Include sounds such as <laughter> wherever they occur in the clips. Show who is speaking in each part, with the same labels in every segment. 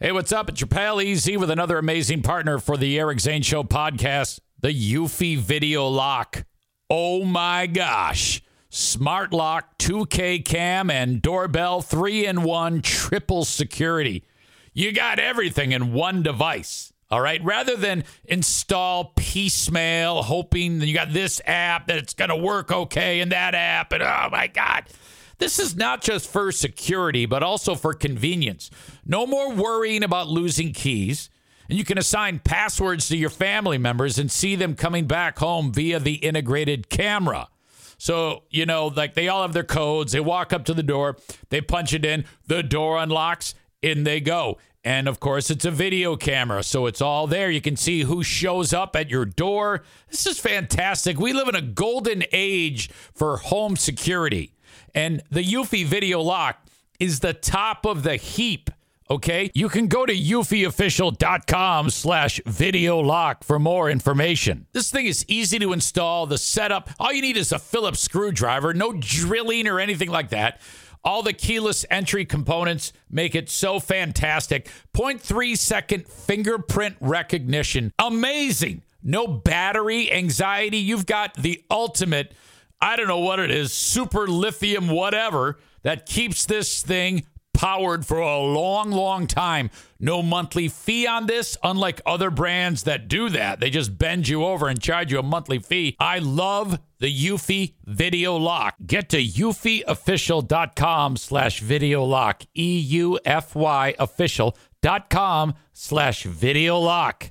Speaker 1: Hey, what's up? It's your pal Easy with another amazing partner for the Eric Zane Show podcast, the Eufy Video Lock. Oh my gosh. Smart lock, 2K cam, and doorbell, three in one, triple security. You got everything in one device. All right. Rather than install piecemeal, hoping that you got this app that it's going to work okay and that app, and oh my God. This is not just for security, but also for convenience. No more worrying about losing keys. And you can assign passwords to your family members and see them coming back home via the integrated camera. So, you know, like they all have their codes. They walk up to the door, they punch it in, the door unlocks, in they go. And of course, it's a video camera, so it's all there. You can see who shows up at your door. This is fantastic. We live in a golden age for home security. And the Eufy Video Lock is the top of the heap. Okay, you can go to eufyofficial.com slash video lock for more information. This thing is easy to install. The setup, all you need is a Phillips screwdriver, no drilling or anything like that. All the keyless entry components make it so fantastic. 0.3 second fingerprint recognition. Amazing. No battery anxiety. You've got the ultimate, I don't know what it is, super lithium, whatever, that keeps this thing powered for a long, long time. No monthly fee on this, unlike other brands that do that. They just bend you over and charge you a monthly fee. I love the Eufy Video Lock. Get to eufyofficial.com slash video lock. E-U-F-Y official.com slash video lock.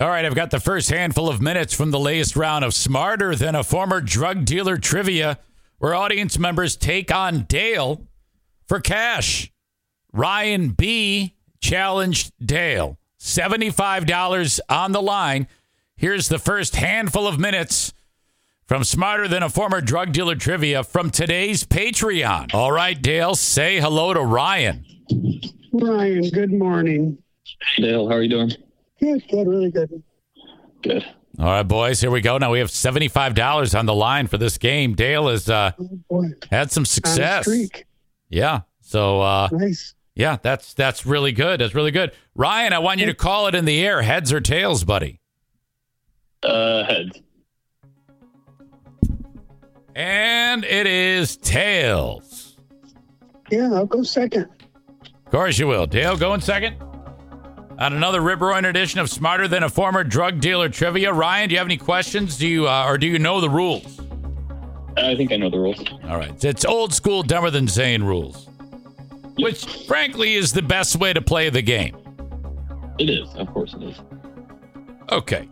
Speaker 1: All right, I've got the first handful of minutes from the latest round of Smarter Than a Former Drug Dealer Trivia, where audience members take on Dale for cash. Ryan B challenged Dale. $75 on the line. Here's the first handful of minutes from Smarter Than a Former Drug Dealer Trivia from today's Patreon. All right, Dale, say hello to Ryan.
Speaker 2: Ryan, good morning.
Speaker 3: Dale, how are you doing?
Speaker 2: Good, good, really good.
Speaker 3: Good.
Speaker 1: All right, boys, here we go. Now we have $75 on the line for this game. Dale has uh,
Speaker 2: Oh,
Speaker 1: had some success. Yeah. So, uh,
Speaker 2: Nice.
Speaker 1: yeah, that's that's really good. That's really good. Ryan, I want you to call it in the air, heads or tails, buddy.
Speaker 3: Uh, heads.
Speaker 1: And it is tails.
Speaker 2: Yeah, I'll go second.
Speaker 1: Of course you will. Dale, go in second. On another Rip Roaring edition of Smarter Than a Former Drug Dealer Trivia. Ryan, do you have any questions? Do you uh, or do you know the rules?
Speaker 3: I think I know the rules.
Speaker 1: All right, it's old school, dumber than Zane rules, which frankly is the best way to play the game.
Speaker 3: It is, of course it is.
Speaker 1: Okay,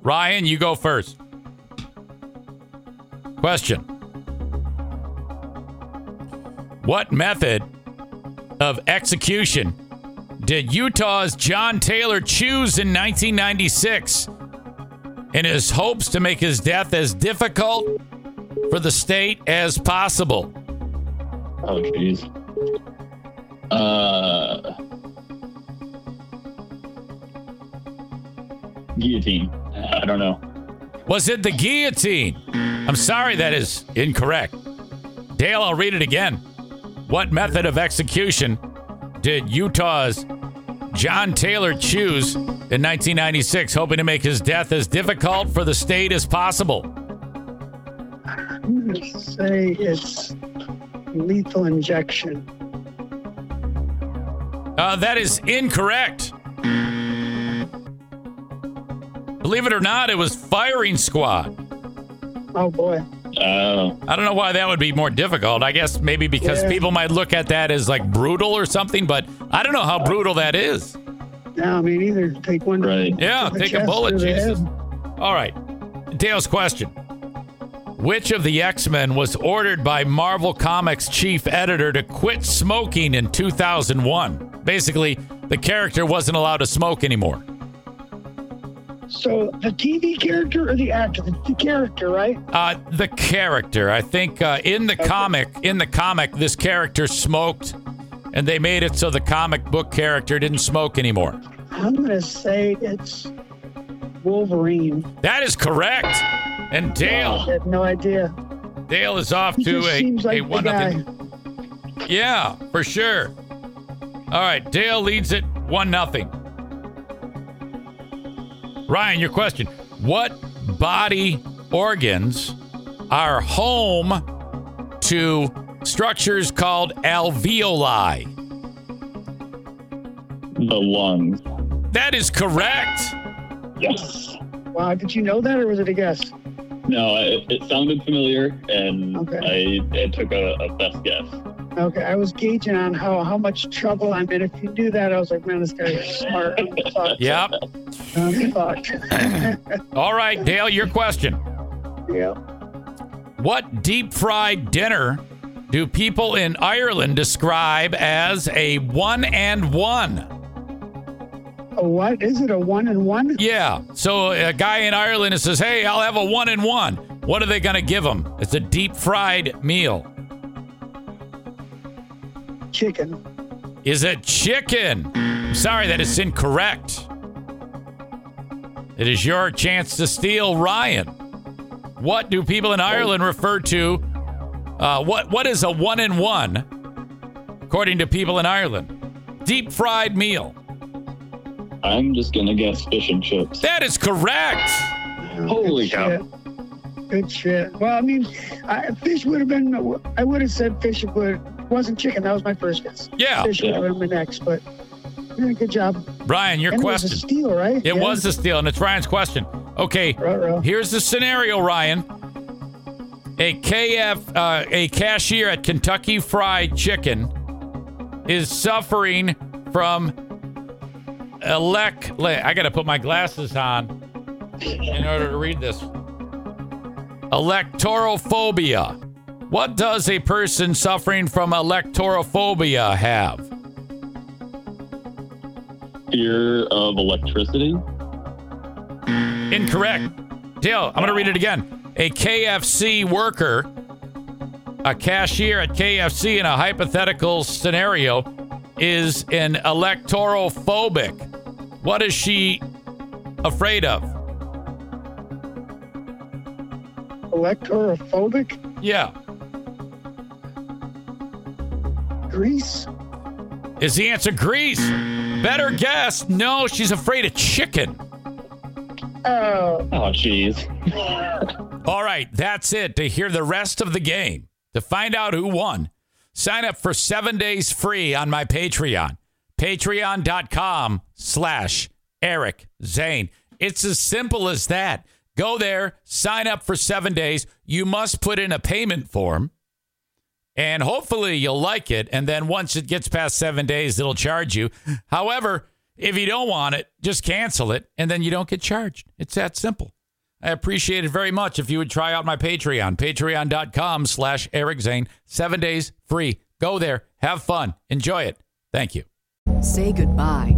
Speaker 1: Ryan, you go first. Question: What method of execution did Utah's John Taylor choose in 1996 in his hopes to make his death as difficult for the state as possible?
Speaker 3: Oh, jeez. Uh, guillotine. I don't know.
Speaker 1: Was it the guillotine? I'm sorry, that is incorrect. Dale, I'll read it again. What method of execution did Utah's John Taylor choose in 1996, hoping to make his death as difficult for the state as possible?
Speaker 2: I'm going to say it's lethal injection.
Speaker 1: Uh, that is incorrect. Believe it or not, it was firing squad.
Speaker 2: Oh, boy.
Speaker 3: Uh,
Speaker 1: I don't know why that would be more difficult. I guess maybe because
Speaker 2: Yeah.
Speaker 1: people might look at that as like brutal or something, but I don't know how brutal that is.
Speaker 2: Yeah, I mean, either take one. to
Speaker 3: Right.
Speaker 1: Yeah,
Speaker 2: the
Speaker 1: take a bullet, Jesus.
Speaker 2: head.
Speaker 1: All right. Dale's question. Which of the X Men was ordered by Marvel Comics chief editor to quit smoking in 2001? Basically, the character wasn't allowed to smoke anymore.
Speaker 2: So the TV character or the actor? The, the character, right?
Speaker 1: Uh, the character, I think, uh, in the comic, in the comic, this character smoked, and they made it so the comic book character didn't smoke anymore.
Speaker 2: I'm gonna say it's Wolverine.
Speaker 1: That is correct. And Dale.
Speaker 2: I
Speaker 1: Dale,
Speaker 2: have no idea.
Speaker 1: Dale is off
Speaker 2: He
Speaker 1: to a,
Speaker 2: like
Speaker 1: a one nothing. Yeah, for sure. All right, Dale leads it one nothing. Ryan, your question: What body organs are home to structures called alveoli?
Speaker 3: The lungs.
Speaker 1: That is correct.
Speaker 3: Yes.
Speaker 2: Wow, did you know that or was it a guess?
Speaker 3: No, it, it sounded familiar, and
Speaker 2: Okay.
Speaker 3: I, I took a, a best guess.
Speaker 2: Okay, I was gauging on how, how much trouble I'm in. If you do that, I was like, man, this guy's smart. <laughs> I'm.
Speaker 1: Yep. <clears throat> All right, Dale, your question.
Speaker 2: yeah.
Speaker 1: What deep fried dinner do people in Ireland describe as a one and one?
Speaker 2: A what? Is it a one and one?
Speaker 1: Yeah. So a guy in Ireland says, "Hey, I'll have a one and one." What are they going to give him? It's a deep fried meal.
Speaker 2: Chicken.
Speaker 1: Is it chicken? I'm sorry, that is incorrect. It is your chance to steal, Ryan. What do people in Ireland refer to? Uh, what What is a one in one, according to people in Ireland? Deep fried meal.
Speaker 3: I'm just gonna guess fish and chips.
Speaker 1: That is correct.
Speaker 3: Holy
Speaker 2: Good
Speaker 3: cow.
Speaker 2: shit. Good shit. Well, I mean, I, fish would have been. I would have said fish would wasn't chicken. That was my first guess.
Speaker 1: Yeah,
Speaker 2: Fish would have been my next, but yeah, good job.
Speaker 1: Brian, your
Speaker 2: and It was a steal, right?
Speaker 1: It was a steal, and it's Ryan's question. Okay,
Speaker 2: Ruh-roh.
Speaker 1: Here's the scenario, Ryan. A KF, uh, a cashier at Kentucky Fried Chicken, is suffering from elec. I got to put my glasses on in order to read this. Electorophobia. What does a person suffering from electorophobia have?
Speaker 3: Fear of electricity.
Speaker 1: Incorrect. Dale, I'm going to read it again. A KFC worker, a cashier at KFC in a hypothetical scenario, is an electorophobic. What is she afraid of?
Speaker 2: Electrophobic.
Speaker 1: Yeah.
Speaker 2: Grease.
Speaker 1: Is the answer grease? Better guess. No, she's afraid of chicken.
Speaker 2: Oh,
Speaker 3: Oh, jeez. <laughs>
Speaker 1: All right, that's it. To hear the rest of the game, to find out who won, sign up for seven days free on my Patreon. Patreon.com slash Eric Zane. It's as simple as that. Go there, sign up for seven days. You must put in a payment form, and hopefully you'll like it. And then once it gets past seven days, it'll charge you. However, if you don't want it, just cancel it, and then you don't get charged. It's that simple. I appreciate it very much if you would try out my Patreon, patreon.com slash Eric Zane. Seven days free. Go there. Have fun. Enjoy it. Thank you.
Speaker 4: Say goodbye